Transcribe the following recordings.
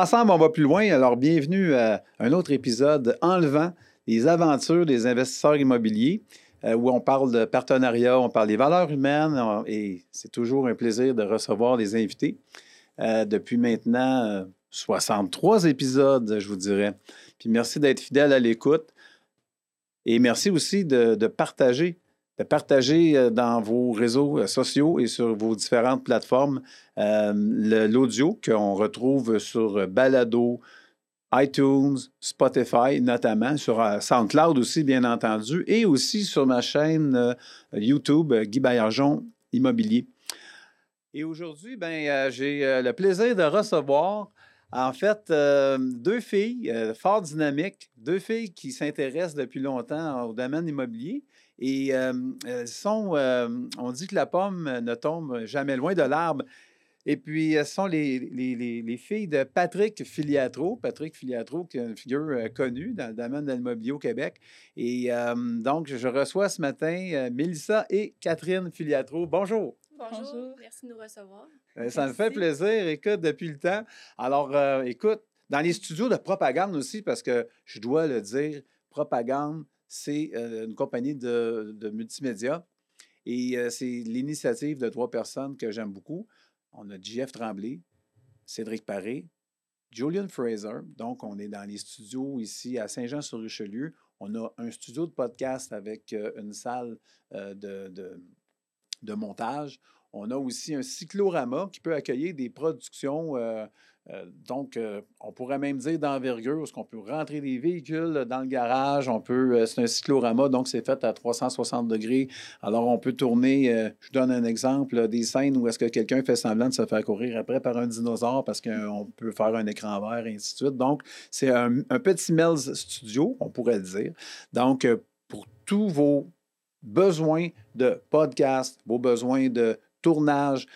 Ensemble, on va plus loin. Alors, bienvenue à un autre épisode enlevant les aventures des investisseurs immobiliers, euh, où on parle de partenariat, on parle des valeurs humaines, et c'est toujours un plaisir de recevoir des invités. Euh, depuis maintenant euh, 63 épisodes, je vous dirais. Puis merci d'être fidèle à l'écoute. Et merci aussi de partager, de partager euh, dans vos réseaux euh, sociaux et sur vos différentes plateformes euh, l'audio qu'on retrouve sur Balado, iTunes, Spotify notamment, sur SoundCloud aussi, bien entendu, et aussi sur ma chaîne YouTube, Guy Baillargeon Immobilier. Et aujourd'hui, ben, j'ai le plaisir de recevoir, en fait, deux filles fort dynamiques, deux filles qui s'intéressent depuis longtemps au domaine immobilier. Et euh, elles sont, euh, on dit que la pomme ne tombe jamais loin de l'arbre. Et puis, ce sont les, les- les- les filles de Patrick Filiatro. Patrick Filiatro, qui est une figure euh, connue dans le domaine de l'immobilier au Québec. Et euh, donc, je reçois ce matin euh, Mélissa et Catherine Filiatro. Bonjour. Bonjour, Bonjour. merci de nous recevoir. Euh, Ça me fait plaisir, écoute, depuis le temps. Alors, euh, écoute, dans les studios de propagande aussi, parce que je dois le dire, Propagande, c'est une compagnie de, multimédia. Et c'est l'initiative de trois personnes que j'aime beaucoup. On a JF Tremblay, Cédric Paré, Julian Fraser. Donc, on est dans les studios ici à Saint-Jean-sur-Richelieu. On a un studio de podcast avec une salle de montage. On a aussi un cyclorama qui peut accueillir des productions. Euh, donc, euh, on pourrait même dire d'envergure, parce qu'on peut rentrer des véhicules dans le garage. On peut, euh, c'est un cyclorama, donc c'est fait à 360 degrés. Alors, on peut tourner, je donne un exemple, des scènes où est-ce que quelqu'un fait semblant de se faire courir après par un dinosaure parce qu'on peut faire un écran vert et ainsi de suite. Donc, c'est un, petit Mel's Studio, on pourrait le dire. Donc, pour tous vos besoins de podcast, vos besoins de tournage,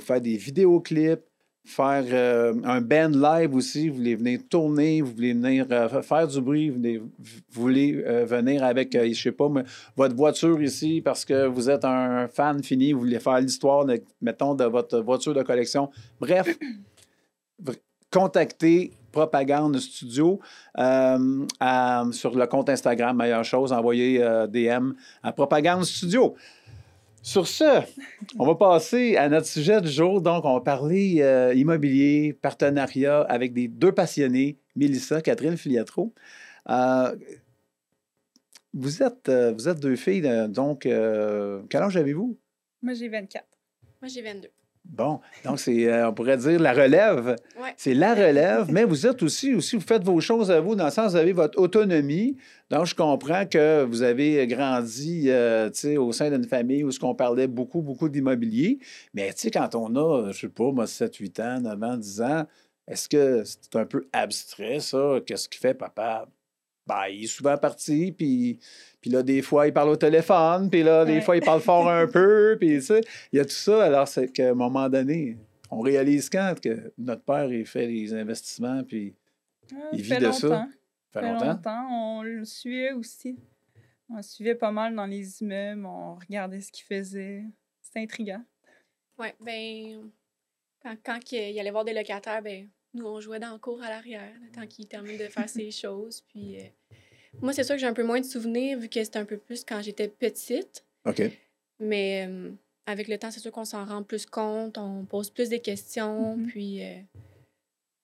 faire des vidéoclips, faire euh, un band live aussi, vous voulez venir tourner, vous voulez venir euh, faire du bruit, vous voulez, euh, venir avec, je sais pas, votre voiture ici parce que vous êtes un fan fini, vous voulez faire l'histoire, mettons, de votre voiture de collection. Bref, contactez Propagande Studio sur le compte Instagram, meilleure chose, envoyez DM à Propagande Studio. Sur ce, on va passer à notre sujet du jour. Donc, on va parler euh, immobilier, partenariat avec des deux passionnés, Mélissa, Catherine Filiatro. Euh, vous, êtes, euh, vous êtes deux filles, donc, euh, quel âge avez-vous? Moi, j'ai 24. Moi, j'ai 22. Bon, donc c'est, euh, on pourrait dire la relève. Ouais. C'est la relève, mais vous êtes aussi, aussi, vous faites vos choses à vous, dans le sens, vous avez votre autonomie. Donc, je comprends que vous avez grandi, euh, tu sais, au sein d'une famille où ce qu'on parlait beaucoup, beaucoup d'immobilier. Mais, tu sais, quand on a, je sais pas, moi, 7, 8 ans, 9 ans, 10 ans, est-ce que c'est un peu abstrait, ça? Qu'est-ce qui fait papa? Ben, il est souvent parti, puis, puis là, des fois, il parle au téléphone, puis là, des Ouais. fois, il parle fort un peu, puis tu sais, il y a tout ça. Alors, c'est qu'à un moment donné, on réalise quand que notre père, il fait les investissements, puis Ah, Il ça vit fait de ça? longtemps. ça fait Ça fait longtemps. longtemps. On le suivait aussi. On le suivait pas mal dans les immeubles. On regardait ce qu'il faisait. C'était intriguant. Oui, ben, quand, quand il il allait voir des locataires, ben, nous, on jouait dans le cours à l'arrière, le temps qu'il termine de faire ses choses. Puis, euh, moi, c'est sûr que j'ai un peu moins de souvenirs, vu que c'était un peu plus quand j'étais petite. OK. Mais euh, avec le temps, c'est sûr qu'on s'en rend plus compte, on pose plus de questions. Mhm. puis, euh,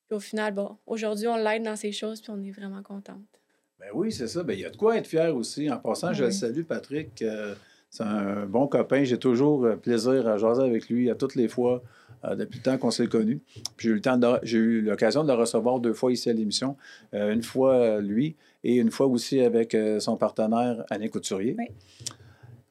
puis au final, bon, aujourd'hui, on l'aide dans ces choses, puis on est vraiment contente. Ben oui, c'est ça. Ben, il y a de quoi être fier aussi. En passant, je le salue, Patrick. C'est un bon copain. J'ai toujours plaisir à jaser avec lui à toutes les fois depuis le temps qu'on s'est connus. J'ai eu le temps de- j'ai eu l'occasion de le recevoir deux fois ici à l'émission. Euh, une fois euh, lui et une fois aussi avec euh, son partenaire Annie Couturier. Oui.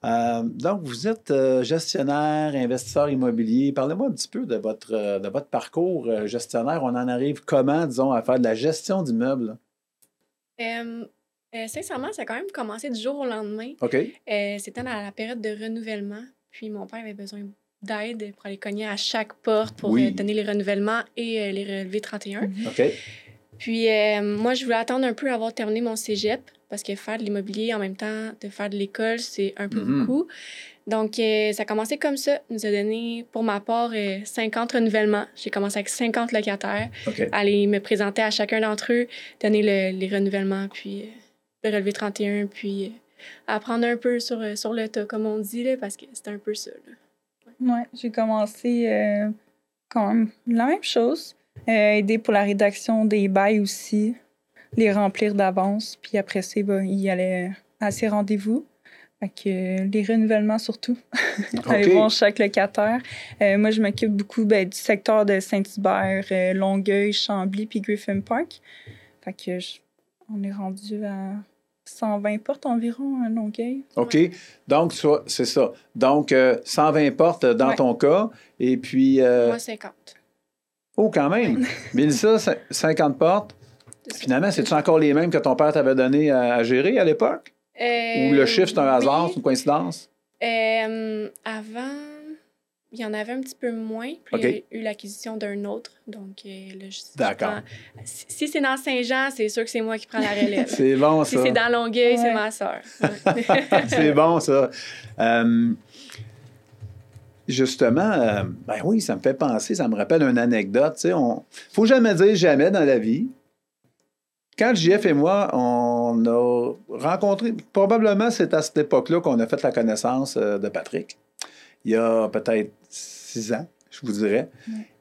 Euh, donc, vous êtes euh, gestionnaire, investisseur immobilier. Parlez-moi un petit peu de votre, euh, de votre parcours euh, gestionnaire. On en arrive comment, disons, à faire de la gestion d'immeubles? Euh, euh, sincèrement, ça a quand même commencé du jour au lendemain. OK. Euh, C'était dans la période de renouvellement. Puis mon père avait besoin d'aide pour aller cogner à chaque porte pour Oui. euh, donner les renouvellements et euh, les relevés 31. Mhm. OK. Puis euh, moi, je voulais attendre un peu avoir terminé mon cégep parce que faire de l'immobilier en même temps de faire de l'école, c'est un peu Mhm. beaucoup. Donc, euh, ça a commencé comme ça. Il nous a donné, pour ma part, euh, 50 renouvellements. J'ai commencé avec 50 locataires. OK. Aller me présenter à chacun d'entre eux, donner le- les renouvellements, puis euh, le relevé 31, puis euh, apprendre un peu sur, sur le tas, comme on dit, là, parce que c'était un peu ça. là. Ouais, j'ai commencé euh, quand même la même chose. Euh, aider pour la rédaction des bails aussi, les remplir d'avance. Puis après ça, ben, il allait à ses rendez-vous. Fait que euh, les renouvellements surtout. Aller OK. voir chaque locataire. Euh, moi, je m'occupe beaucoup ben, du secteur de Saint-Hubert, Longueuil, Chambly, puis Griffin Park. Fait que je- on est rendu à 120 portes environ à Longueuil. OK. Donc, c'est ça. Donc, euh, 120 portes dans Ouais. ton cas. Et puis, euh, Moi, 50. oh, quand même. Mélissa, cin- 50 portes. Finalement, c'est-tu encore les mêmes que ton père t'avait donné à, à gérer à l'époque? Ou le Euh, chiffre, c'est un hasard, oui. c'est une coïncidence? Euh, avant, il y en avait un petit peu moins. Puis il y a eu l'acquisition d'un autre. Donc, euh, là, je- D'accord. Si, si c'est dans Saint-Jean, c'est sûr que c'est moi qui prends la relève. C'est bon, si ça. c'est dans Longueuil, c'est ma soeur. c'est bon, ça. Euh, justement, euh, ben oui, ça me fait penser, ça me rappelle une anecdote. Tu sais, on faut jamais dire jamais dans la vie. Quand JF et moi, on a rencontré, probablement c'est à cette époque-là qu'on a fait la connaissance euh, de Patrick. Il y a peut-être six ans, je vous dirais.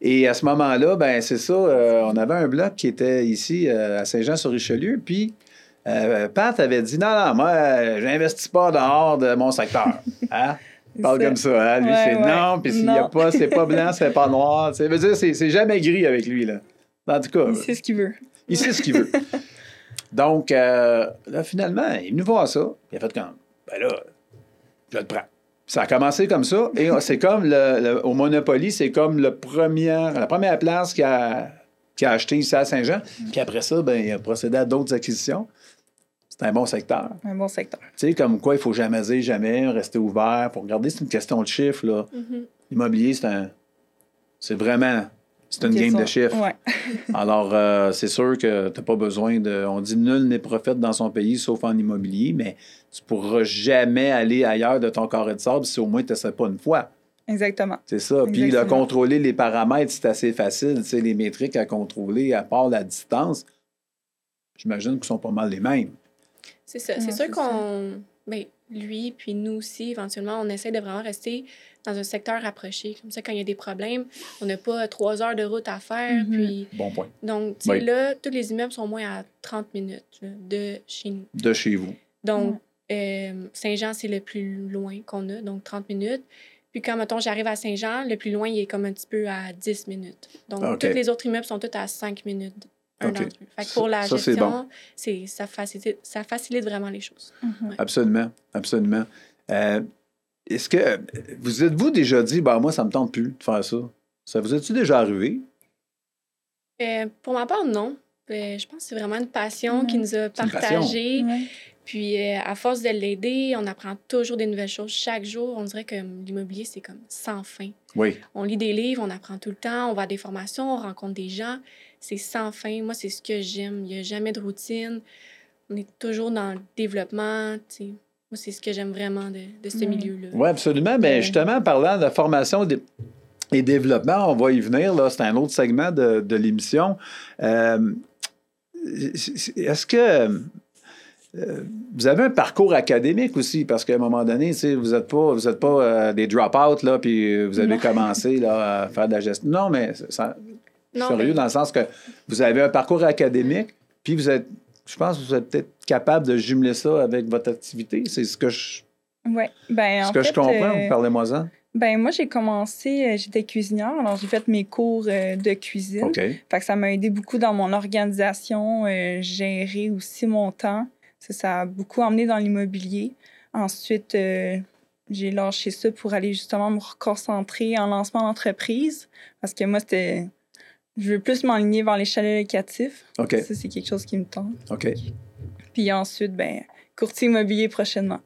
Et à ce moment-là, ben c'est ça, euh, on avait un bloc qui était ici euh, à Saint-Jean-sur-Richelieu, puis euh, Pat avait dit non, non, moi, j'investis pas dehors de mon secteur. Hein? Il parle comme ça. Hein? Lui, Ouais, c'est ouais. non, puis s'il y a pas, c'est pas blanc, c'est pas noir. Ça veut dire, c'est c'est jamais gris avec lui, là. En tout cas, Il sait ce qu'il veut. il sait ce qu'il veut. Donc, euh, là, finalement, il est venu voir ça. Il a fait comme, ben là, je le prends. Ça a commencé comme ça. Et c'est comme, le, le- au Monopoly, c'est comme le la première place qu'il a, acheté ici à Saint-Jean. Puis après ça, ben, il a procédé à d'autres acquisitions. C'est un bon secteur. Un bon secteur. Tu sais, comme quoi, il faut jamais dire jamais, rester ouvert. Pour regarder, c'est une question de chiffres, là. Mhm. L'immobilier, c'est un... C'est vraiment... C'est une game de chiffres. Ouais. Alors, euh, c'est sûr que tu n'as pas besoin de. On dit nul n'est prophète dans son pays, sauf en immobilier, mais tu ne pourras jamais aller ailleurs de ton carré de sable si au moins tu n'essaies pas une fois. Exactement. C'est ça. Puis, le Exactement. contrôler les paramètres, c'est assez facile. Tu sais, les métriques à contrôler, à part la distance, j'imagine qu'ils sont pas mal les mêmes. C'est ça. Ouais, C'est sûr qu'on. Ben, lui, puis nous aussi, éventuellement, on essaie de vraiment rester dans un secteur rapproché. Comme ça, quand il y a des problèmes, on n'a pas trois heures de route à faire. Mhm. Puis, Bon point. donc, tu sais, Oui. là, tous les immeubles sont au moins à 30 minutes là, de chez nous. De chez vous. Donc, euh, Saint-Jean, c'est le plus loin qu'on a, donc 30 minutes. Puis quand, mettons, j'arrive à Saint-Jean, le plus loin, il est comme un petit peu à 10 minutes. Donc, OK. tous les autres immeubles sont tous à 5 minutes, un OK. d'entre eux. Fait que pour la Ça, gestion, c'est ça, facilite, ça facilite vraiment les choses. Mhm. Absolument. Absolument. Euh, Est-ce que vous êtes-vous déjà dit, bah moi, ça me tente plus de faire ça? Ça vous est-tu déjà arrivé? Euh, pour ma part, non. Euh, je pense que c'est vraiment une passion qui nous a. Ouais. Puis, euh, à force de l'aider, on apprend toujours des nouvelles choses chaque jour. On dirait que l'immobilier, c'est comme sans fin. Oui. On lit des livres, on apprend tout le temps, on va à des formations, on rencontre des gens. C'est sans fin. Moi, c'est ce que j'aime. Il n'y a jamais de routine. On est toujours dans le développement. Moi, c'est ce que j'aime vraiment de, de ce milieu-là. Oui, absolument. Mais Ouais. justement, parlant de formation et développement, on va y venir. Là, c'est un autre segment de, de l'émission. Euh, Est-ce que euh, vous avez un parcours académique aussi? Parce qu'à un moment donné, vous n'êtes pas, vous êtes pas euh, des drop-out, là, puis vous avez Non. commencé là, à faire de la gestion. Non, mais ça, Non, sérieux mais- dans le sens que vous avez un parcours académique, puis vous êtes, je pense que vous êtes peut-être capable de jumeler ça avec votre activité. C'est ce que je Ouais. Ben, Ce en que fait, je comprends, euh, parlez-moi-en. ben, moi, j'ai commencé, euh, j'étais cuisinière, alors j'ai fait mes cours euh, de cuisine. OK. Fait que ça m'a aidé beaucoup dans mon organisation, euh, gérer aussi mon temps. Ça, ça a beaucoup emmené dans l'immobilier. Ensuite, euh, j'ai lâché ça pour aller justement me reconcentrer en lancement d'entreprise. Parce que moi, c'était. Je veux plus m'enligner vers les chalets locatifs. OK. Ça, c'est quelque chose qui me tente. OK. Puis ensuite, ben, courtier immobilier prochainement.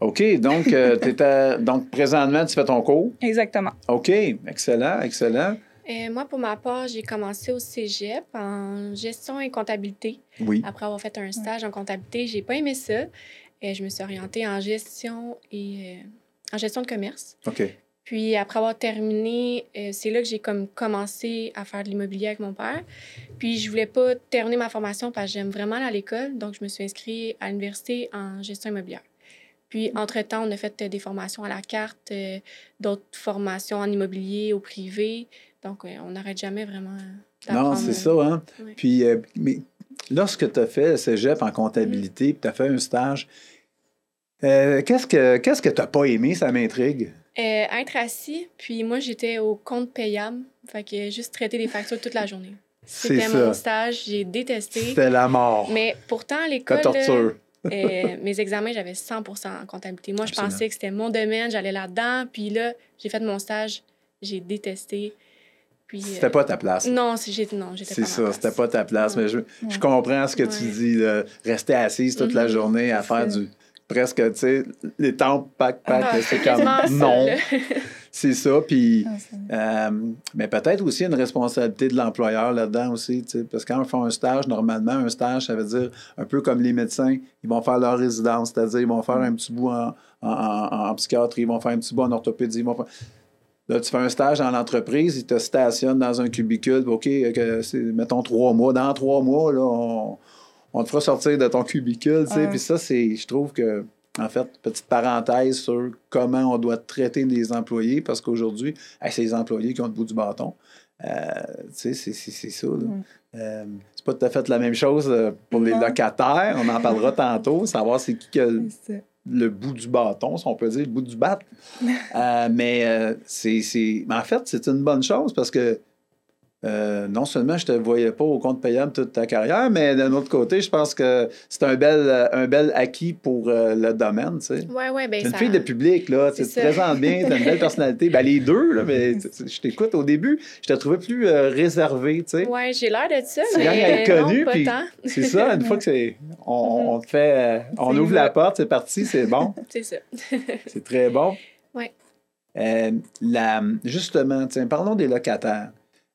OK. Donc, euh, donc, présentement, tu fais ton cours? Exactement. OK. Excellent, excellent. Euh, moi, pour ma part, j'ai commencé au cégep en gestion et comptabilité. Oui. Après avoir fait un stage en comptabilité, j'ai pas aimé ça. Euh, je me suis orientée en gestion et euh, en gestion de commerce. OK. Puis après avoir terminé, euh, c'est là que j'ai comme commencé à faire de l'immobilier avec mon père. Puis je voulais pas terminer ma formation parce que j'aime vraiment aller à l'école, donc je me suis inscrite à l'université en gestion immobilière. Puis entre-temps, on a fait euh, des formations à la carte, euh, d'autres formations en immobilier, au privé. Donc euh, on n'arrête jamais vraiment Non, c'est ça, hein? Ouais. Puis, mais lorsque tu as fait le cégep en comptabilité, puis tu as fait un stage, qu'est-ce que qu'est-ce que tu n'as pas aimé? Ça m'intrigue? Euh, être assis, puis moi j'étais au compte payable, fait que juste traiter des factures toute la journée. C'est C'était mon stage, j'ai détesté. C'était la mort. Mais pourtant, à La l'école, torture. euh, mes examens, j'avais 100% en comptabilité. Moi, je pensais que c'était mon domaine, j'allais là-dedans. Puis là, j'ai fait mon stage, j'ai détesté. Puis, euh, C'était pas ta place. Non, c'est- j'étais C'est pas à ma ça, c'était pas ta place. Ouais. Mais je, je comprends ce que tu dis, là. rester assise toute la Mhm. journée à C'est faire ça. du. Presque, tu sais, les tempes, pack, pack, Ah, c'est comme. non, c'est ça. Puis. Ah, Euh, mais peut-être aussi une responsabilité de l'employeur là-dedans aussi, tu sais, parce que quand on fait un stage, normalement, un stage, ça veut dire un peu comme les médecins, ils vont faire leur résidence, c'est-à-dire ils vont faire un petit bout en, en, en- en psychiatrie, ils vont faire un petit bout en orthopédie, ils vont faire... Là, tu fais un stage dans l'entreprise, ils te stationnent dans un cubicule, OK, que c'est, mettons trois mois. Dans trois mois, là, on, on te fera sortir de ton cubicule, tu sais. Puis ça, c'est, je trouve que, en fait, petite parenthèse sur comment on doit traiter les employés, parce qu'aujourd'hui, c'est les employés qui ont le bout du bâton. Euh, tu sais, c'est, c'est, c'est ça. Mm. Euh, c'est pas tout à fait la même chose euh, pour les locataires. On en parlera tantôt, savoir c'est qui qui a le, bout du bâton, si on peut dire, le bout du bat. Euh, mais c'est, c'est- mais en fait, c'est une bonne chose parce que euh, non seulement je te voyais pas au compte payable toute ta carrière, mais d'un autre côté, je pense que c'est un bel, euh, un bel acquis pour euh, le domaine. Tu sais. Ouais, ouais, ben une ça... fille de public, là. Tu C'est te présentes bien, t'as une belle personnalité. Ben, les deux, là, mais je t'écoute au début, je te trouvais plus euh, réservé, tu sais. Ouais, j'ai l'air de ça, Tu à mais connu, puis-. C'est ça, une fois que c'est. On, on te fait. on C'est ouvre vrai. la porte, c'est parti, c'est bon. C'est ça. C'est très bon. La, justement, tiens, parlons des locataires.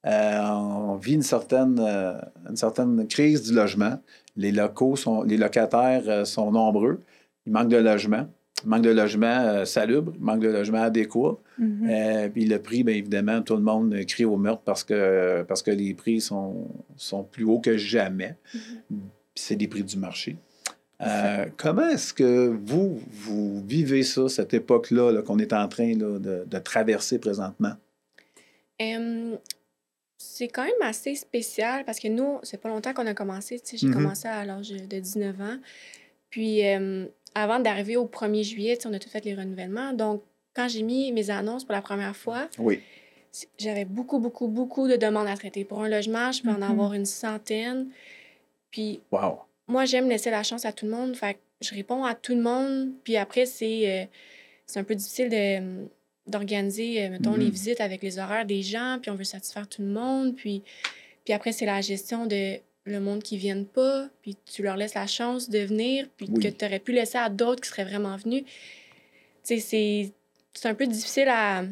Euh, on vit une certaine, euh, une certaine crise du logement. Les locaux sont, les locataires euh, sont nombreux. Il manque de logement. Il manque de logement salubre, il manque de logement adéquat. Mhm. Euh, puis le prix, bien évidemment, tout le monde crie au meurtre parce que, parce que les prix sont, sont plus hauts que jamais. Puis c'est des prix du marché. Euh, comment est-ce que vous, vous vivez ça, cette époque-là là, qu'on est en train là, de, de traverser présentement? C'est quand même assez spécial parce que nous, c'est pas longtemps qu'on a commencé. tu sais, J'ai Mhm. commencé à l'âge de 19 ans. Puis hum, avant d'arriver au 1er juillet, on a tout fait les renouvellements. Donc, quand j'ai mis mes annonces pour la première fois, Oui. j'avais beaucoup, beaucoup, beaucoup de demandes à traiter. Pour un logement, je peux en Mhm. avoir une centaine. Puis Wow. moi, j'aime laisser la chance à tout le monde. Fait que je réponds à tout le monde. Puis après, c'est euh, c'est un peu difficile de, d'organiser, euh, mettons, Mhm. les visites avec les horaires des gens. Puis on veut satisfaire tout le monde. Puis, puis après, c'est la gestion de le monde qui ne viennent pas. Puis tu leur laisses la chance de venir. Puis Oui. que tu aurais pu laisser à d'autres qui seraient vraiment venus. Tu sais, c'est, c'est un peu difficile à,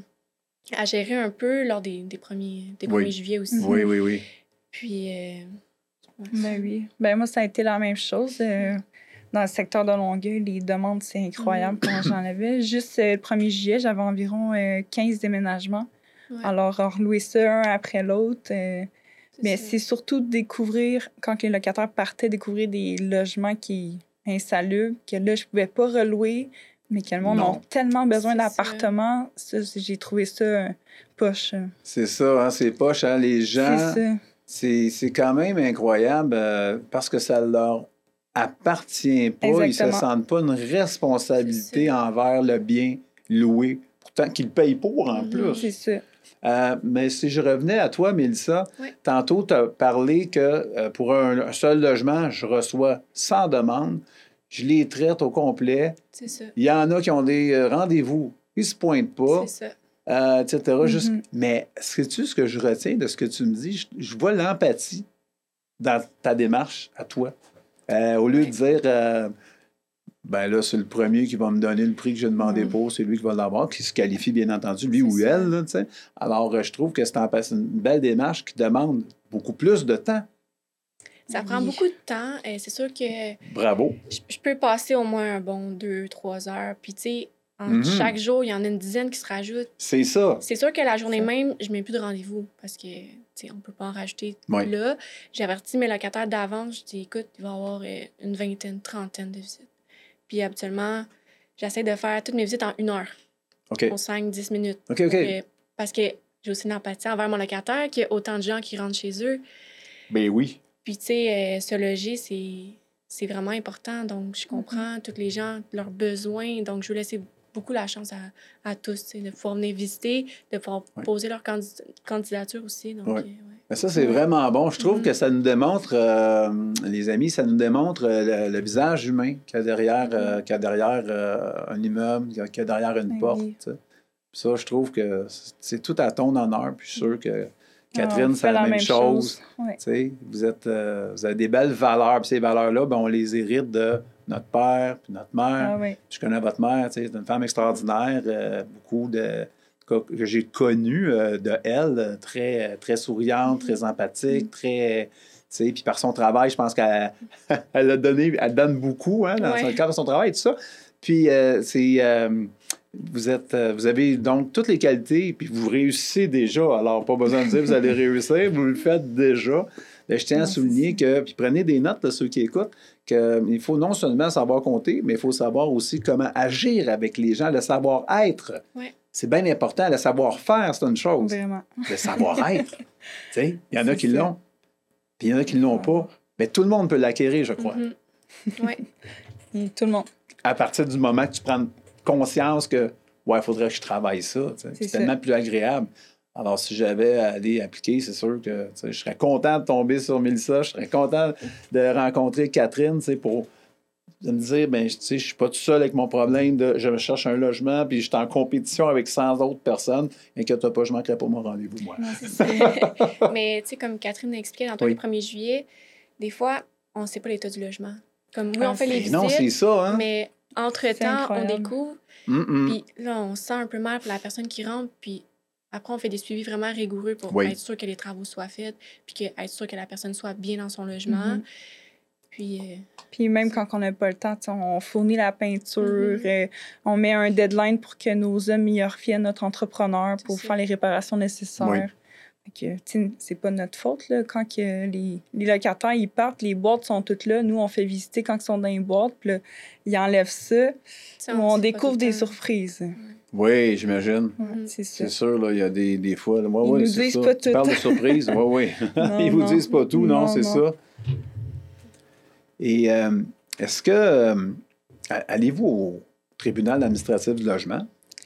à gérer un peu lors des, des premiers, des Oui. premiers juillet aussi. Oui, oui, oui. Puis, euh, ouais. Ben oui. Ben moi, ça a été la même chose. euh, dans le secteur de Longueuil, les demandes, c'est incroyable comment j'en avais. Juste euh, le 1er juillet, j'avais environ euh, 15 déménagements. Ouais, Alors, relouer ça un après l'autre. euh, mais c'est surtout de découvrir, quand les locataires partaient, découvrir des logements qui insalubres, que là, je pouvais pas relouer, mais que le monde a tellement besoin d'appartements. J'ai trouvé ça euh, poche. euh. C'est ça, hein, c'est poche, hein, les gens. C'est quand même incroyable euh, parce que ça leur appartient pas, ils ne se Exactement. sentent pas une responsabilité envers le bien loué, pourtant qu'ils payent pour en Mhm. plus. C'est. Euh, mais si je revenais à toi, Mélissa, Oui. tantôt, tu as parlé que euh, pour un, un seul logement, je reçois 100 demandes, je les traite au complet. C'est ça. Il y en a qui ont des euh, rendez-vous, ils ne se pointent pas, C'est ça. euh, etc. Juste- Mhm. Mais sais-tu ce que je retiens de ce que tu me dis? Je, je vois l'empathie dans ta démarche à toi. Euh, au lieu de dire, euh, ben là, c'est le premier qui va me donner le prix que j'ai demandé Mhm. pour, c'est lui qui va l'avoir, qui se qualifie bien entendu, lui ou ça. elle. là, tu sais. Alors, euh, je trouve que c'est en- une belle démarche qui demande beaucoup plus de temps. Ça prend Oui. beaucoup de temps. et c'est sûr que Bravo. je, je peux passer au moins un bon deux, trois heures. Puis, tu sais, en Mhm. chaque jour, il y en a une dizaine qui se rajoutent. C'est ça. C'est sûr que la journée même, je mets plus de rendez-vous parce que, tu sais, on peut pas en rajouter Oui. là. J'ai averti mes locataires d'avance. Je dis, écoute, il va y avoir euh, une vingtaine, trentaine de visites. Puis, habituellement, j'essaie de faire toutes mes visites en une heure, OK. en 5-10 minutes. OK, OK. Euh, parce que j'ai aussi une empathie envers mon locataire, qu'il y a autant de gens qui rentrent chez eux. Ben oui. Puis, tu sais, euh, se loger, c'est, c'est vraiment important. Donc, je comprends tous les gens, leurs besoins. Donc, je veux laisser beaucoup la chance à, à tous, de pouvoir venir visiter, de pouvoir Ouais. poser leur candi- candidature aussi. Donc, Ouais. euh, ouais. Mais ça, c'est vraiment bon. Je trouve Mhm. que ça nous démontre, euh, les amis, ça nous démontre euh, le, le visage humain qu'il y a derrière, euh, qu'il y a derrière euh, un immeuble, qu'il y a- derrière une Ben porte. Puis Ça, je trouve que c'est- tout à ton honneur. Puis je suis sûr que Ah, Catherine, c'est fait la, même, chose. Sais, Vous, êtes, euh, vous avez des belles valeurs. Puis ces valeurs-là, ben, on les hérite de notre père, puis notre mère. Ah. Je connais votre mère, c'est une femme extraordinaire. euh, beaucoup de que j'ai connu euh, de elle, très, très souriante, très empathique, très. Tu sais, puis par son travail, je pense qu'elle elle a donné, elle donne beaucoup hein, dans Ouais. le cadre de son travail et tout ça. Puis euh, c'est. euh, vous, êtes, vous avez donc toutes les qualités, puis vous réussissez déjà. Alors, pas besoin de dire vous allez réussir, vous le faites déjà. Mais je tiens à souligner que, puis prenez des notes de ceux qui écoutent, qu'il faut non seulement savoir compter, mais il faut savoir aussi comment agir avec les gens, le savoir-être. C'est bien important. Le savoir-faire, c'est une chose. Vraiment. Le savoir-être. Tu sais, il y en a qui l'ont, puis il y en a qui ne l'ont pas. Mais tout le monde peut l'acquérir, je crois. Mhm. Ouais. Et tout le monde. À partir du moment que tu prends conscience que, ouais, il faudrait que je travaille ça. C'est tellement plus agréable. Alors, si j'avais à aller appliquer, c'est sûr que je serais content de tomber sur Mélissa, je serais content de rencontrer Catherine pour de me dire, ben, tu sais, je suis pas tout seul avec mon problème de je cherche un logement, puis je suis en compétition avec 100 autres personnes. Inquiète-toi pas, je manquerai pas mon rendez-vous, moi. Non. Mais tu sais, comme Catherine l'a expliqué dans Oui. le 1er juillet, des fois, on ne sait pas l'état du logement. Comme oui, Ah, on fait les Mais non, c'est visites, ça, hein? mais entre-temps, on découvre. Hum. Puis là, on se sent un peu mal pour la personne qui rentre. Puis après, on fait des suivis vraiment rigoureux pour Oui. être sûr que les travaux soient faits, puis que, être sûr que la personne soit bien dans son logement. Mhm. Puis, euh, Puis même quand on n'a pas le temps, on fournit la peinture, Mhm. euh, on met un deadline pour que nos hommes y reviennent, notre entrepreneur, pour faire les réparations nécessaires. Oui. C'est pas notre faute, là. Quand que les, les locataires, ils partent, les boîtes sont toutes là. Nous, on fait visiter quand ils sont dans les boîtes, puis là, ils enlèvent ça. on découvre des temps. Oui, j'imagine. Ouais, Mhm. C'est ça. C'est sûr, là, il y a des, des fois. Là, ouais, Ils ouais, nous c'est disent ça. pas tout. parles de surprise, oui, oui. Non, Ils vous non. disent pas tout, non, Non, c'est ça. Et euh, est-ce que euh, allez-vous au tribunal administratif du logement?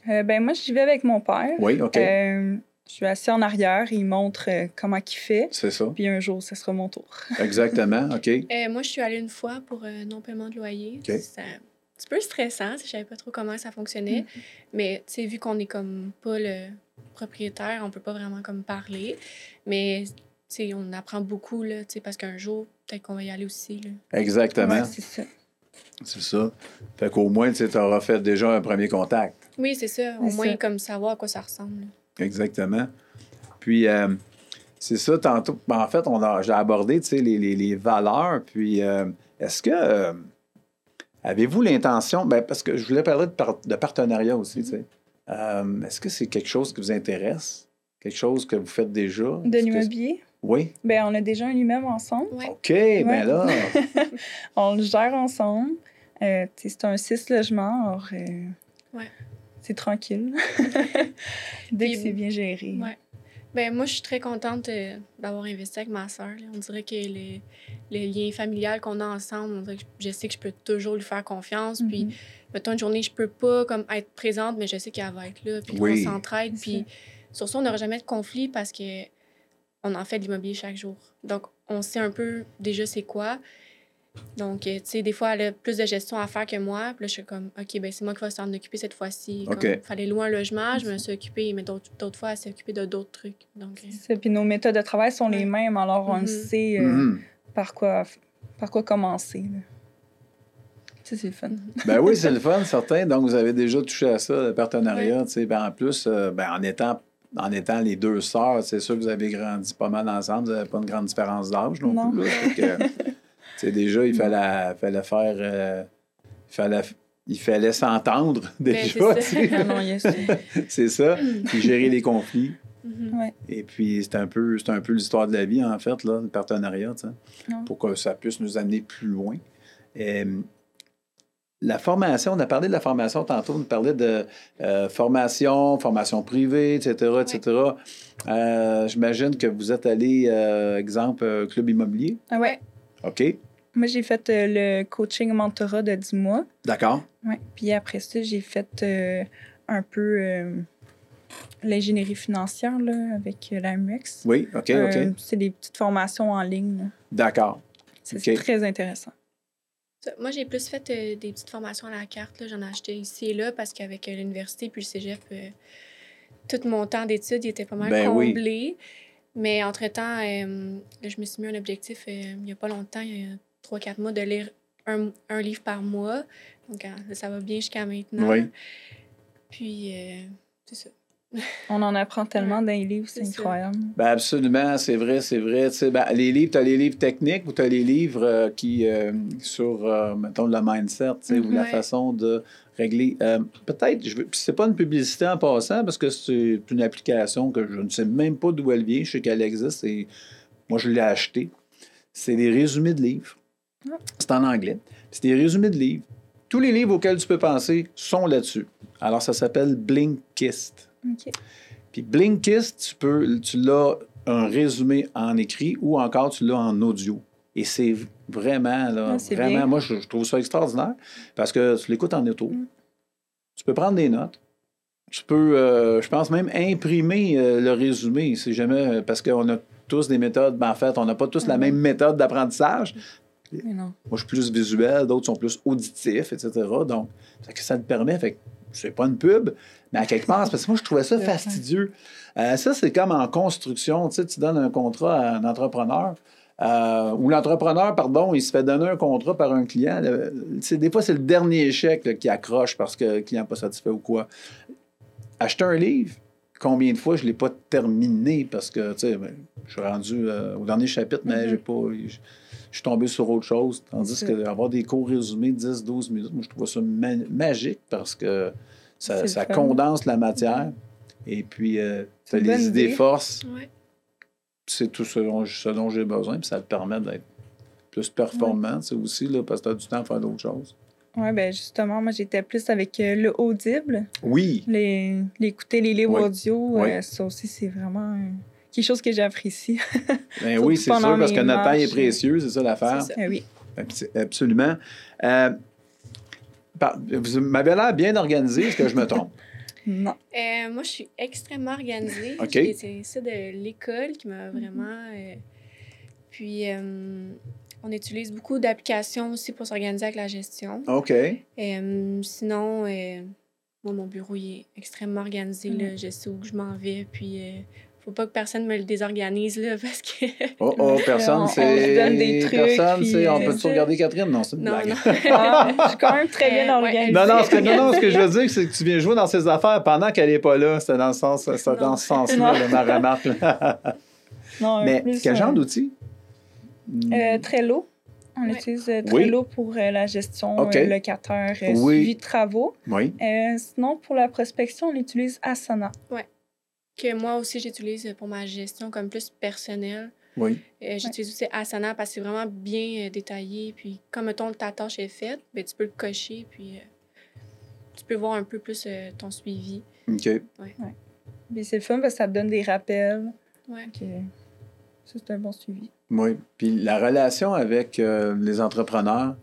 Euh, ben moi, j'y vais avec mon père. Oui, OK. Euh, je suis assis en arrière, il montre comment il fait. C'est ça. Puis un jour, ce sera mon tour. Exactement, OK. Euh, moi, je suis allée une fois pour euh, non-paiement de loyer. OK. C'est un petit peu stressant, je savais pas trop comment ça fonctionnait. Mais, tu sais, vu qu'on est comme pas le propriétaire, on peut pas vraiment comme parler. Mais, tu sais, on apprend beaucoup, là, tu sais, parce qu'un jour, peut-être qu'on va y aller aussi, là. Exactement. Ouais, c'est ça. C'est ça. Fait qu'au moins, tu auras fait déjà un premier contact. Oui, c'est ça. Au C'est moins, ça. comme savoir à quoi ça ressemble. là. Exactement. Puis, euh, c'est ça, tantôt. ben, en fait, on a, j'ai abordé tu sais, les, les- les valeurs. Puis, euh, est-ce que. euh, avez-vous l'intention. Ben, parce que je voulais parler de, par- de partenariat aussi, tu sais. Euh, est-ce que c'est quelque chose qui vous intéresse? Quelque chose que vous faites déjà? De que- l'immobilier? Oui. Ben, on a déjà un immeuble ensemble. Ouais. OK, ben là. On le gère ensemble. Euh, tu sais, c'est un six logements. Alors, euh, Ouais. c'est tranquille. Dès que c'est bien géré. Ouais. Ben, moi, je suis très contente euh, d'avoir investi avec ma soeur. On dirait que le, le lien familial qu'on a ensemble, on dirait que je sais que je peux toujours lui faire confiance. Puis, Mhm. mettons, une journée, je peux pas comme être présente, mais je sais qu'elle va être là. Puis, Oui. on s'entraide. Puis, sur ça, on n'aura jamais de conflit parce que on en fait de l'immobilier chaque jour. Donc, on sait un peu déjà c'est quoi. Donc, euh, tu sais, des fois, elle a plus de gestion à faire que moi. Puis là, je suis comme, OK, ben c'est moi qui vais s'en occuper cette fois-ci. OK. Il fallait louer un logement, je me suis occupée, mais d'autres d'autres fois, elle s'est occupée de d'autres trucs. Donc, euh, C'est ça. Puis nos méthodes de travail sont les Ouais. mêmes, alors on Mhm. sait euh, Mhm. par, quoi, par quoi commencer. là. Ça, c'est le fun. Ben oui, c'est le fun, certain. Donc, vous avez déjà touché à ça, le partenariat. tu sais. Ben, en plus, euh, ben, en, étant, en étant les deux sœurs, c'est sûr que vous avez grandi pas mal ensemble. Vous n'avez pas une grande différence d'âge non, Non. plus. là. Sais, déjà, il fallait, fallait faire. euh, il fallait, il fallait s'entendre déjà. C'est ça. c'est. Puis gérer les conflits. mhm. Ouais. Et puis, c'est un peu, c'est un peu l'histoire de la vie, en fait, là, le partenariat, tu sais, Ouais. pour que ça puisse nous amener plus loin. La formation, on a parlé de la formation tantôt, on parlait de euh, formation, formation privée, etc., etc. Euh, J'imagine que vous êtes allé, euh, exemple, euh, club immobilier. Ah ouais. OK, Moi, j'ai fait euh, le coaching mentorat de 10 mois. d'accord. Ouais. Puis après ça, j'ai fait euh, un peu euh, l'ingénierie financière là, avec euh, la MX. Oui, OK, Euh, OK. c'est des petites formations en ligne. D'accord. C'est très intéressant. Moi, j'ai plus fait euh, des petites formations à la carte. là. J'en ai acheté ici et là parce qu'avec euh, l'université puis le cégep, euh, tout mon temps d'études il était pas mal Ben oui. comblé. Mais entre-temps, euh, là, je me suis mis un objectif euh, il n'y a pas longtemps, il y a 3-4 mois, de lire un, un livre par mois. Donc, euh, ça va bien jusqu'à maintenant. Oui. Puis, euh, c'est ça. On en apprend tellement dans les livres, c'est incroyable. Ben absolument, c'est vrai, c'est vrai. Tu sais, ben, les livres, tu as les livres techniques ou tu as les livres euh, qui, euh, sur, euh, mettons, le mindset, tu sais, ou la Ouais. façon de régler. Euh, Peut-être, je c'est pas une publicité en passant, parce que c'est une application que je ne sais même pas d'où elle vient. Je sais qu'elle existe et moi, je l'ai acheté. C'est des résumés de livres. C'est en anglais. C'est des résumés de livres. Tous les livres auxquels tu peux penser sont là-dessus. Alors, ça s'appelle Blinkist. OK. Puis Blinkist, tu peux, tu l'as un résumé en écrit ou encore tu l'as en audio. Et c'est vraiment, là, Ah, vraiment, bien. moi, je, je trouve ça extraordinaire parce que tu l'écoutes en auto. Mm. Tu peux prendre des notes. Tu peux, euh, je pense même imprimer euh, le résumé, si jamais, parce qu'on a tous des méthodes, ben, en fait, on n'a pas tous la Mhm. même méthode d'apprentissage. Mais non. Moi, je suis plus visuel, d'autres sont plus auditifs, etc. Donc, ça, que ça te permet, fait que c'est pas une pub, mais à quelque part, parce que moi, je trouvais ça fastidieux. Euh, ça, c'est comme en construction, tu sais, tu donnes un contrat à un entrepreneur, euh, ou l'entrepreneur, pardon, il se fait donner un contrat par un client. le- des fois, c'est le dernier là, qui accroche parce que le client n'est pas satisfait ou quoi. Acheter un livre, combien de fois je ne l'ai pas terminé parce que, tu sais, ben, je suis rendu euh, au dernier chapitre, mais Mhm. j'ai pas... je- je suis tombé sur autre chose. Tandis C'est que avoir des cours résumés 10-12 minutes, moi, je trouve ça ma- magique parce que ça, condense la matière. Et puis, tu as les idées idée. forces. Ouais. C'est tout ce dont, ce dont j'ai besoin. Puis ça te permet d'être plus performant, c'est aussi, là, parce que tu as du temps à faire d'autres choses. Oui, ben justement, moi, j'étais plus avec euh, le audible. Oui. Les, les livres Oui. audio, Oui. euh, ça aussi, c'est vraiment euh, quelque chose que j'apprécie. Ben oui, c'est sûr, parce que notre temps est précieux, c'est ça l'affaire. C'est ça. Ah oui. Abs- Absolument. Euh, par- vous m'avez l'air bien organisé, est-ce que je me trompe? Non. Euh, moi, je suis extrêmement organisée. OK. J'ai- C'est ça de l'école qui m'a vraiment. euh, Puis, euh, on utilise beaucoup d'applications aussi pour s'organiser avec la gestion. OK. Euh, sinon, euh, moi, mon bureau il est extrêmement organisé. là. Mm. Je sais où je m'en vais. Puis, euh, faut pas que personne me le désorganise là, parce que. Oh, oh, On- personne, c'est. donne des trucs, Personne, c'est. On peut-tu c'est- regarder Catherine? Non, c'est une non, blague. non. Ah, je suis quand même très bien organisée. Non, non, ce que, non, non, ce que je veux dire, c'est que tu viens jouer dans ses affaires pendant qu'elle n'est pas là. C'est dans, le sens, c'est dans Non. ce sens-là, Non. là, ma remarque. là. Non, Mais plus, quel genre euh, d'outil? Euh, Trello. On Ouais. utilise euh, Oui. Trello pour euh, la gestion OK. euh, locataire, euh, Oui. suivi de travaux. Oui. Euh, sinon, pour la prospection, on utilise Asana. que moi aussi, j'utilise pour ma gestion comme plus personnelle. Oui. Euh, J'utilise aussi Asana parce que c'est vraiment bien euh, détaillé. Puis, comme mettons, ta tâche est faite, ben, tu peux le cocher. Puis, euh, tu peux voir un peu plus euh, ton suivi. OK. Puis c'est le fun parce que ça te donne des rappels. Ouais. Euh, ça, c'est un bon suivi. Oui. Puis la relation avec euh, les entrepreneurs,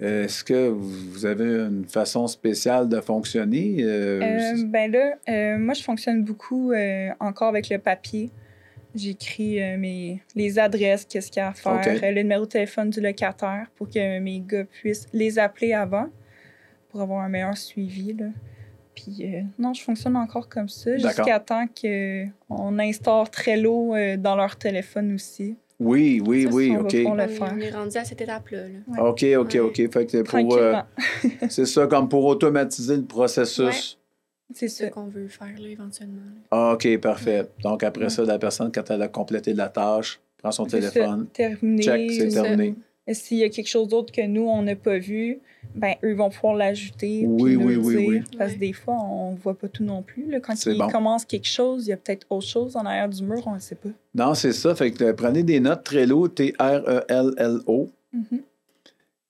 est-ce que vous avez une façon spéciale de fonctionner? Euh, Euh, ben là, euh, moi, je fonctionne beaucoup encore avec le papier. J'écris mes, les adresses, qu'est-ce qu'il y a à faire, le numéro de téléphone du locataire pour que mes gars puissent les appeler avant pour avoir un meilleur suivi. Là. Puis euh, non, je fonctionne encore comme ça jusqu'à temps qu'on instaure Trello euh, dans leur téléphone aussi. oui, oui, Ça, oui, ça, on va OK. On le faire. on est rendu à cette étape-là. là. OK, OK, Ouais. OK. Fait que pour, euh, c'est ça, comme pour automatiser le processus. C'est ce qu'on veut faire là, éventuellement. là. Ah, OK, parfait. Donc, après Ouais. ça, la personne, quand elle a complété la tâche, prend son téléphone. Terminé. Check, c'est ça. S'il y a quelque chose d'autre que nous, on n'a pas vu, ben eux vont pouvoir l'ajouter. Oui, oui, le oui, dire, oui. Parce que des fois, on ne voit pas tout non plus. là. Quand ils bon. commencent quelque chose, il y a peut-être autre chose en arrière du mur, on ne sait pas. Non, c'est ça. Fait que euh, prenez des notes Trello, T-R-E-L-L-O. Mhm.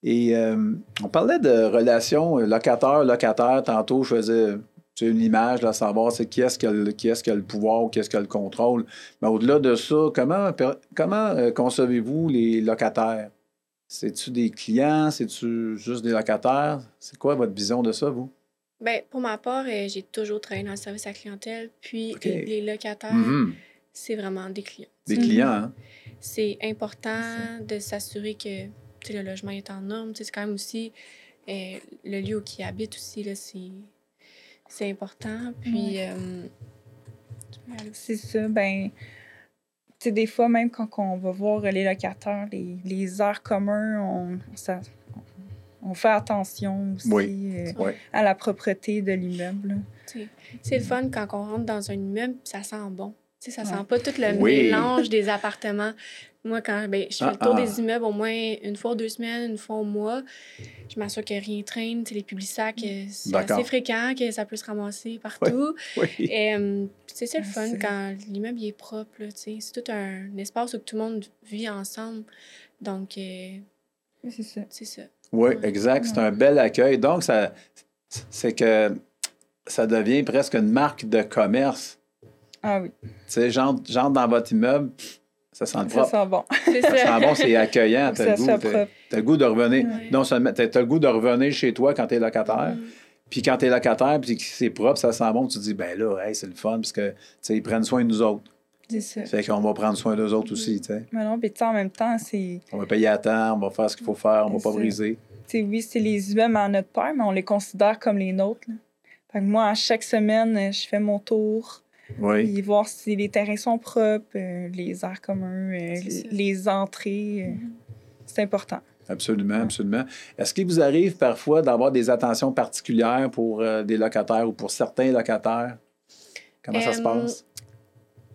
Et euh, on parlait de relations euh, locataire-locataire. Tantôt, je faisais tu sais, une image, là, savoir c'est qui est-ce qui, qui a le pouvoir ou qui est-ce qui a le contrôle. Mais au-delà de ça, comment, comment euh, concevez-vous les locataires? C'est-tu des clients? C'est-tu juste des locataires? C'est quoi votre vision de ça, vous? Ben, pour ma part, euh, j'ai toujours travaillé dans le service à la clientèle. Puis les, locataires, Mhm. c'est vraiment des clients. Des clients, hein? C'est important de s'assurer que tu sais, le logement est en norme. Tu sais, C'est quand même aussi euh, le lieu où ils habitent aussi, là, c'est, c'est important. Puis, euh. C'est ça. Ben, sais, des fois, même quand on va voir les locataires, les, les heures communs, on, ça- on fait attention aussi Oui. euh, Oui. à la propreté de l'immeuble. C'est le fun quand on rentre dans un immeuble, ça sent bon. Tu sais, ça sent pas tout le Oui. mélange des appartements. Moi, quand ben, je fais Ah, le tour ah. des immeubles au moins une fois, deux semaines, une fois au mois, je m'assure que rien traîne. Les publics-sacs, euh, c'est assez fréquent que ça peut se ramasser partout. Oui. Et, euh, c'est le Ah, fun quand l'immeuble est propre. là, tu sais. C'est tout un, espace où tout le monde vit ensemble. Donc, euh, C'est ça. c'est ça. Oui, Ouais. exact. C'est un bel accueil. Donc, ça, c'est que ça devient presque une marque de commerce. Ah oui, Tu sais, j'entre, j'entre dans votre immeuble, ça sent le ça propre. sent bon. C'est Ça ça. sent bon, c'est accueillant. T'as ça le goût, sent t'as, propre. t'as le goût de revenir. Non seulement, t'as, t'as le goût de revenir chez toi quand t'es locataire. Mm. Puis quand t'es locataire, puis que c'est propre, ça sent bon, tu te dis, ben là, hey, c'est le fun, parce que, tu sais, ils prennent soin de nous autres. C'est ça. Fait qu'on va prendre soin d'eux autres aussi, tu sais. Mais non, sais, en même temps, c'est. On va payer à temps, on va faire ce qu'il faut faire, on va C'est pas ça. briser. tu sais, oui, c'est les immeubles à notre père, mais on les considère comme les nôtres. là. Fait que moi, à chaque semaine, je fais mon tour, Oui. puis voir si les terrains sont propres, euh, les airs communs, euh, les entrées. euh, C'est important. Absolument, absolument. Est-ce qu'il vous arrive parfois d'avoir des attentions particulières pour euh, des locataires ou pour certains locataires? Comment ça se passe?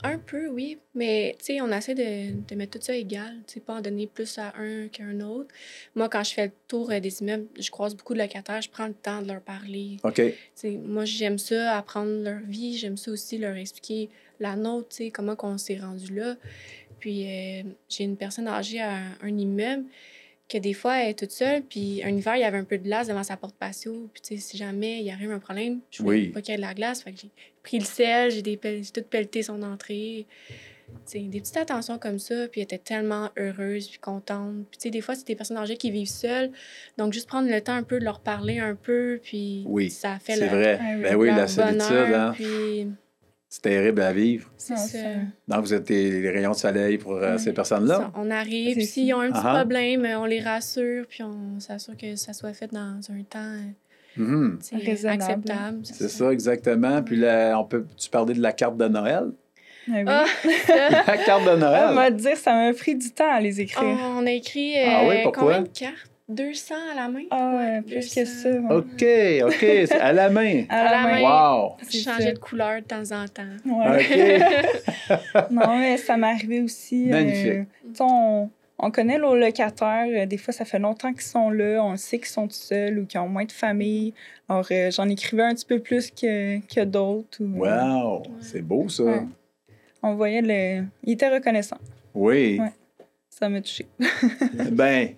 Un peu, oui. Mais, tu sais, on essaie de, de mettre tout ça égal. Tu sais, pas en donner plus à un qu'à un autre. Moi, quand je fais le tour euh, des immeubles, je croise beaucoup de locataires. Je prends le temps de leur parler. OK. Moi, j'aime ça, apprendre leur vie. J'aime ça aussi leur expliquer la nôtre, tu sais, comment on s'est rendu là. Puis, euh, j'ai une personne âgée à un immeuble que des fois, elle est toute seule. Puis, un hiver, il y avait un peu de glace devant sa porte patio. Puis, tu sais, si jamais il arrive un problème, je voulais Oui. pas qu'il y ait de la glace. Fait que j'ai pris le sel, j'ai des pel- j'ai tout pelleté son entrée. Tu sais, des petites attentions comme ça. Puis, elle était tellement heureuse puis contente. Puis, tu sais, des fois, c'est des personnes âgées qui vivent seules. Donc, juste prendre le temps un peu de leur parler un peu. Puis, Oui, ça fait C'est leur- vrai. Ah. Ben oui, la solitude, bonheur, hein, Puis, c'est terrible à vivre. c'est Ah, ça. Donc, vous êtes les, rayons de soleil pour euh, Oui. ces personnes-là. On arrive, s'ils ont un petit Ah ah. problème, on les rassure, puis on s'assure que ça soit fait dans un temps euh, Mhm. Raisonnable. acceptable. C'est ça, exactement. Puis là, on peut, tu parlais de la carte de Noël? Ah oui. Ah, La carte de Ah, Noël? m'a dit, ça m'a pris du temps à les écrire. on a écrit Ah oui, euh, pourquoi? combien de cartes? 200 à la main? Ah, ouais, plus 200. que ça. ouais. OK, OK. À la main. À la À la main. main. Wow! Ça. de couleur de temps en temps. Ouais. OK. Non, mais ça m'est arrivé aussi. euh, Magnifique. tu sais, on, on connaît nos locataires. euh, Des fois, ça fait longtemps qu'ils sont là. On sait qu'ils sont tout seuls ou qu'ils ont moins de famille. Alors, euh, j'en écrivais un petit peu plus que, que d'autres. ou, euh, Wow! C'est beau, ça. Ouais. on voyait le. Il était reconnaissant. Oui. Ouais. Ça m'a touché. Ben,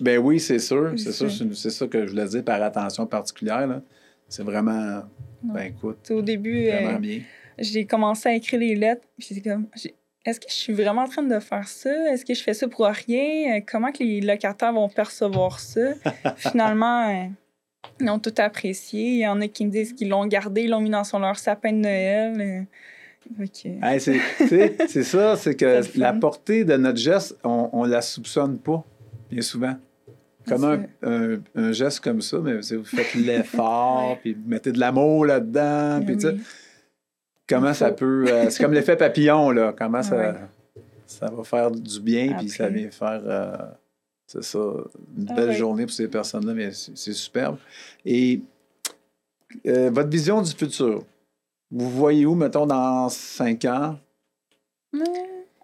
ben oui, c'est sûr. C'est sûr, c'est- ça que je voulais dire par attention particulière. là. C'est vraiment, Non. ben écoute, Au début, euh, j'ai commencé à écrire les lettres. Puis comme, est-ce que je suis vraiment en train de faire ça? Est-ce que je fais ça pour rien? Euh, Comment que les locataires vont percevoir ça? Finalement, euh, ils ont tout apprécié. Il y en a qui me disent qu'ils l'ont gardé, ils l'ont mis dans son leur sapin de Noël. euh. Hey, c'est ça, c'est que la portée de notre geste, on, on la soupçonne pas, bien souvent. Comme un, un- un geste comme ça, mais vous faites l'effort, Ouais. puis vous mettez de l'amour là-dedans, puis Ben oui. comment ça peut... euh, c'est comme l'effet papillon, là. Comment ça, Ouais. ça va faire du bien, puis ça vient faire... euh, c'est ça, une Ah belle ouais. journée pour ces personnes-là, mais c'est superbe. Et euh, votre vision du futur, vous voyez où, mettons, dans cinq ans? Ouais.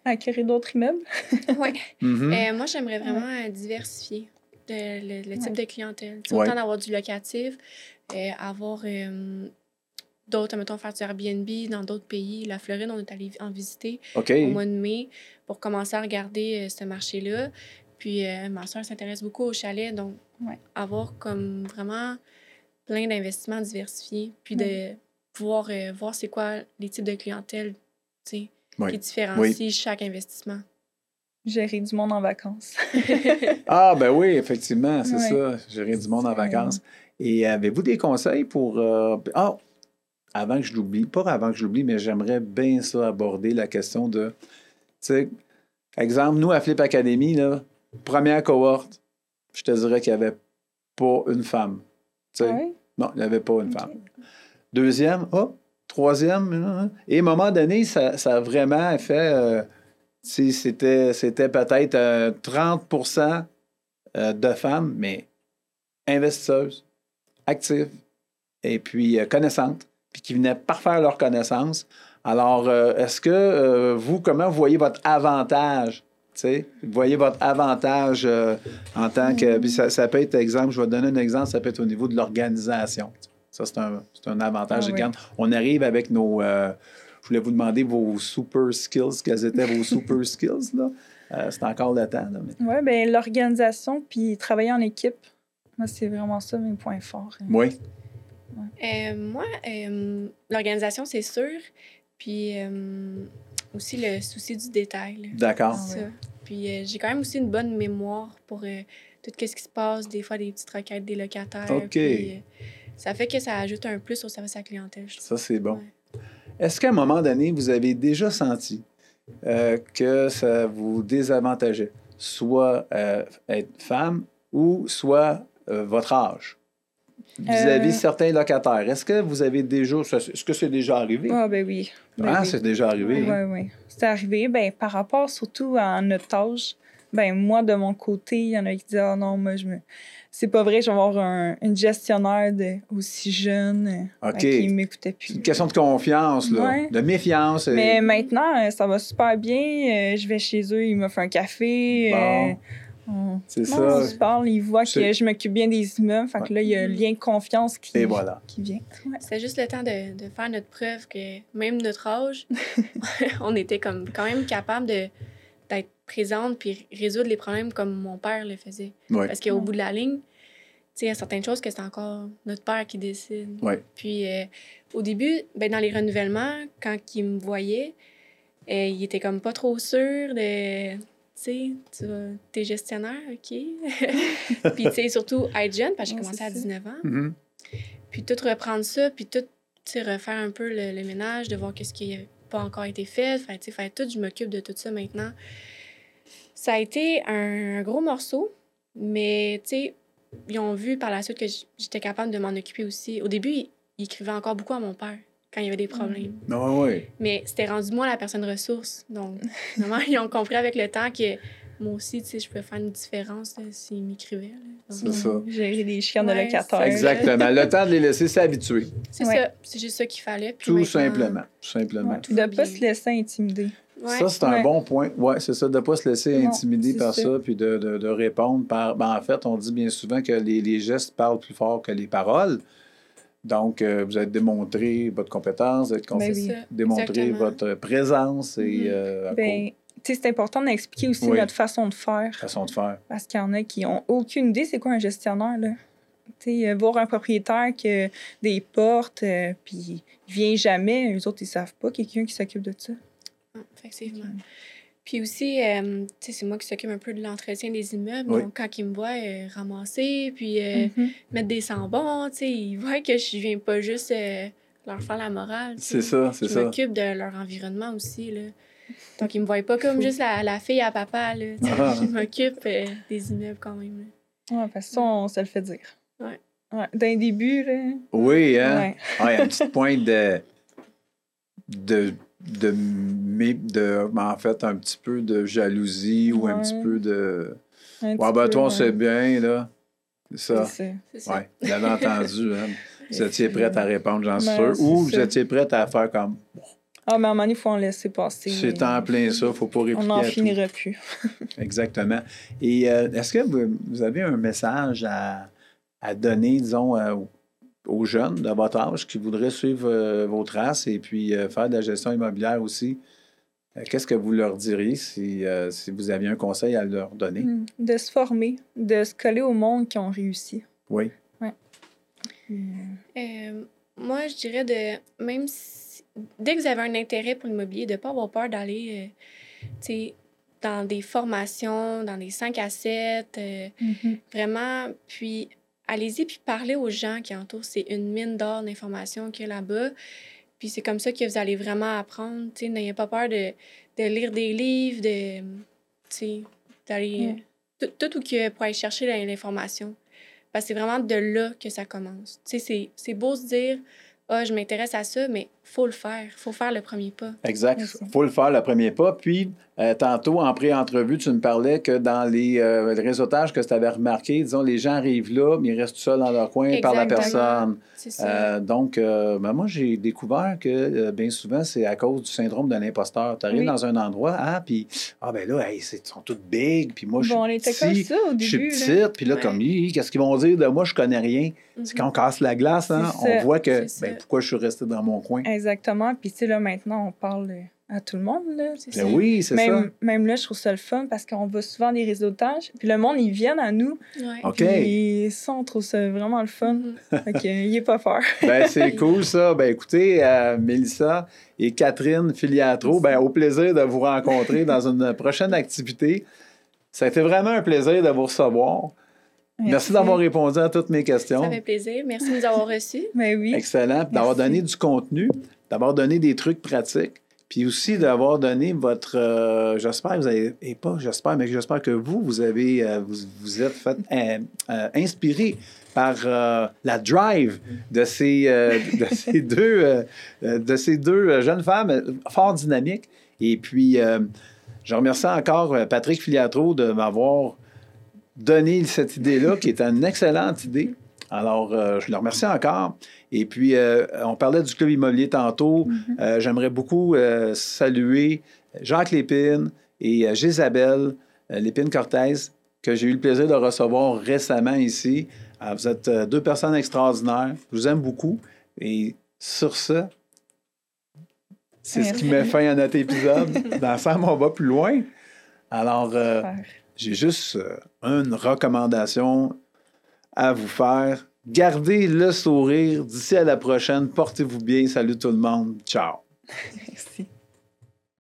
Acquérir d'autres immeubles. Ouais. Mhm. Euh, moi, j'aimerais vraiment euh, diversifier le, le type Ouais. de clientèle. Tu sais, Ouais. Autant d'avoir du locatif, euh, avoir euh, d'autres, mettons, faire du Airbnb dans d'autres pays. La Floride, on est allé en visiter au mois de mai pour commencer à regarder euh, ce marché-là. Puis ma soeur s'intéresse beaucoup au chalet, donc Ouais. avoir comme vraiment plein d'investissements diversifiés, puis de pouvoir voir c'est quoi les types de clientèle tu sais, Oui. qui différencient chaque investissement. Gérer du monde en vacances. Ah, ben oui, effectivement, c'est Ouais. ça. Gérer du monde en vacances. Et avez-vous des conseils pour. euh, Ah, avant que je l'oublie, pas avant que je l'oublie, mais j'aimerais bien ça aborder la question de. Tu sais, exemple, nous, à Flip Academy, là, première cohorte, je te dirais qu'il n'y avait pas une femme. Tu sais, Ah ouais? Non, il n'y avait pas une femme. Deuxième, hop, troisième. hein, Et à un moment donné, ça, ça a vraiment fait. euh, c'était, c'était peut-être euh, 30% euh, de femmes, mais investisseuses, actives, et puis euh, connaissantes, puis qui venaient parfaire leur connaissance. Alors, euh, est-ce que euh, vous, comment vous voyez votre avantage? Vous voyez votre avantage euh, en tant que. Puis ça, ça peut être, exemple, je vais te donner un exemple, ça peut être au niveau de l'organisation. Ça, c'est un, c'est un avantage. Ah oui. On arrive avec nos. Je voulais vous demander vos super skills. Quels étaient vos super skills, là? Euh, c'est encore le temps, là. Mais... Ouais, ben l'organisation puis travailler en équipe. Moi, c'est vraiment ça mes points forts. Oui. Euh, moi, euh, l'organisation, c'est sûr. Puis euh, aussi le souci du détail. D'accord. Ah ouais. Puis euh, j'ai quand même aussi une bonne mémoire pour euh, tout ce qui se passe, des fois des petites requêtes des locataires. OK. puis, euh, ça fait que ça ajoute un plus au service à la clientèle, je trouve. Ça, c'est bon. Ouais. Est-ce qu'à un moment donné, vous avez déjà senti euh, que ça vous désavantageait, soit euh, être femme ou soit euh, votre âge, vis-à-vis certains locataires? Est-ce que vous avez déjà... Est-ce que c'est déjà arrivé? Ah, ben oui. Ben ah, oui. c'est déjà arrivé. Oui, hein? oui. C'est arrivé, ben, par rapport surtout à notre âge. Ben, moi, de mon côté, il y en a qui disent Ah non, moi, je me. C'est pas vrai, je vais avoir un, une gestionnaire de, aussi jeune euh, OK. ben, qui m'écoutait C'est plus. une question de confiance, là, Ouais. de méfiance. et- Mais maintenant, euh, ça va super bien. Euh, je vais chez eux, ils me font un café. Bon. euh, on, C'est ça. on se parle, ils voient C'est- que je m'occupe bien des immeubles. Fait que là, il y a un lien de confiance qui, Et voilà. qui vient. Ouais. C'est juste le temps de, de faire notre preuve que même notre âge, on était comme quand même capable de présente puis résoudre les problèmes comme mon père le faisait. Ouais. Parce qu'au Ouais. bout de la ligne, tu sais, il y a certaines choses que c'est encore notre père qui décide. Ouais. Puis euh, au début, ben, dans les renouvellements, quand il me voyait, euh, il était comme pas trop sûr de. Tu sais, t'es gestionnaire, OK? puis, tu sais, surtout être jeune, parce que j'ai Ouais, commencé à ça. 19 ans. Mhm. Puis tout reprendre ça, puis tout, refaire un peu le, le ménage, de voir qu'est-ce qui n'a pas encore été fait. Fait, tu sais, faire tout, je m'occupe de tout ça maintenant. Ça a été un, un gros morceau, mais, tu sais, ils ont vu par la suite que j'étais capable de m'en occuper aussi. Au début, ils, ils écrivaient encore beaucoup à mon père quand il y avait des problèmes. Ah, ouais. Mais c'était rendu moi la personne ressource. Donc, vraiment, ils ont compris avec le temps que moi aussi, tu sais, je pouvais faire une différence s'ils m'écrivaient. là. Donc, C'est ça. Gérer des chiens de locataires. Exactement. Le temps de les laisser s'habituer. C'est Ouais. ça. C'est juste ça qu'il fallait. Puis Tout simplement. Tout simplement. Ouais. Tout De ne pas se laisser intimider. Ouais. Ça, c'est un Ouais. bon point. Oui, c'est ça, de ne pas se laisser Non, intimider par ça, ça. puis de, de- de répondre par. Ben, en fait, on dit bien souvent que les, les gestes parlent plus fort que les paroles. Donc, euh, vous avez démontré votre compétence, vous avez Ben oui. démontré exactement. votre présence et Mhm. euh, Ben, tu sais, c'est important d'expliquer aussi Oui. notre façon de faire. façon de faire. Parce qu'il y en a qui ont aucune idée c'est quoi un gestionnaire, là. Tu Tu sais, euh, voir un propriétaire qui a des portes, euh, puis il vient jamais, eux autres, ils savent pas quelqu'un qui s'occupe de ça. Ah, Effectivement. Puis aussi, euh, tu sais, c'est moi qui s'occupe un peu de l'entretien des immeubles. Oui. Donc, quand ils me voient euh, ramasser, puis euh, Mhm. mettre des sambons, tu sais, ils voient que je viens pas juste euh, leur faire la morale. C'est ça, c'est Je ça. m'occupe de leur environnement aussi, là. Donc, ils me voient pas comme juste la, la fille à papa, là. Ah. Je m'occupe euh, des immeubles quand même. là. Ouais, parce que ça, on se le fait dire. Ouais. Ouais. D'un début, là. Oui, hein? Ouais. Ah, il y a une petite pointe de. de. De. mé- de- en fait, un petit peu de jalousie ou un Ouais. petit peu de. Un Ouais, ben toi, on ouais. sait bien, là. C'est ça. C'est ça. Oui, vous l'avez entendu, hein? Vous étiez prête à répondre, j'en suis Ben, sûr. Ou vous étiez prête à faire comme. Ah, mais à un moment donné, il faut en laisser passer. C'est en plein ça, faut pas On répliquer n'en à tout. finira plus. Exactement. Et euh, est-ce que vous, vous avez un message à, à donner, disons, euh, aux- jeunes de votre âge qui voudraient suivre euh, vos traces et puis euh, faire de la gestion immobilière aussi? Euh, Qu'est-ce que vous leur diriez si, euh, si vous aviez un conseil à leur donner? Mm. De se former, de se coller au monde qui ont réussi. Oui. Euh, moi, je dirais de même si, dès que vous avez un intérêt pour l'immobilier, de ne pas avoir peur d'aller euh, tu sais, dans des formations, dans des 5 à 7, euh, Mhm. vraiment. Puis allez-y, puis parlez aux gens qui entourent. C'est une mine d'or d'informations qu'il y a là-bas. Puis c'est comme ça que vous allez vraiment apprendre. tu sais, N'ayez pas peur de, de lire des livres, de, tu sais, d'aller. Tout, tout où que pour aller chercher l'information. Parce que c'est vraiment de là que ça commence. Tu sais, c'est- c'est beau se dire, ah, je m'intéresse à ça, mais faut le faire. faut faire le premier pas. Exact. Merci. Il faut le faire le premier pas. Puis, euh, tantôt, en pré-entrevue, tu me parlais que dans les, euh, le réseautage que tu avais remarqué, disons, les gens arrivent là, mais ils restent seuls dans leur coin par la personne. C'est ça. Euh, donc, euh, ben, moi, j'ai découvert que euh, bien souvent, c'est à cause du syndrome de l'imposteur. Tu arrives Oui. dans un endroit, ah, puis, ah, ben là, hey, ils sont toutes big, puis moi, je suis Bon, on était comme petit, ça au je suis petite, puis là, Ouais. comme, qu'est-ce qu'ils vont dire de moi, je connais rien. C'est Mhm. quand on casse la glace, hein, on voit que, ben, pourquoi je suis resté dans mon coin. Exactement. Puis, tu sais, là, maintenant, on parle euh, à tout le monde. Là. Ben ça. oui, c'est ça. Même, même là, je trouve ça le fun parce qu'on va souvent à des réseautages. Puis le monde, ils viennent à nous. Ouais. OK. Puis ça, on trouve ça vraiment le fun. Fait que, il est pas fort. Ben, c'est cool, ça. Ben, écoutez, euh, Mélissa et Catherine Filiatro, ben, au plaisir de vous rencontrer dans une prochaine activité. Ça a été vraiment un plaisir de vous recevoir. Merci, d'avoir répondu à toutes mes questions. Ça fait plaisir. Merci de nous avoir reçus. Ben oui. Excellent. Puis D'avoir donné du contenu, d'avoir donné des trucs pratiques, puis aussi d'avoir donné votre. euh, j'espère que vous avez. Et pas j'espère, mais j'espère que vous, vous avez. euh, vous, vous êtes fait euh, euh, inspiré par euh, la drive de ces, euh, de ces deux, de ces deux jeunes femmes fort dynamiques. Et puis, euh, je remercie encore Patrick Filiatro de m'avoir donné cette idée-là, qui est une excellente idée. Alors, euh, je le remercie encore. Et puis, euh, on parlait du club immobilier tantôt. Mhm. Euh, J'aimerais beaucoup saluer Jacques Lépine et Gisabelle Lépine-Cortez, que j'ai eu le plaisir de recevoir récemment ici. Euh, vous êtes deux personnes extraordinaires. Je vous aime beaucoup. Et sur ce, c'est ce qui met fin à notre épisode. Dans ça, on va plus loin. Alors. J'ai juste euh, une recommandation à vous faire. Gardez le sourire. D'ici à la prochaine, portez-vous bien. Salut tout le monde. Ciao. Merci.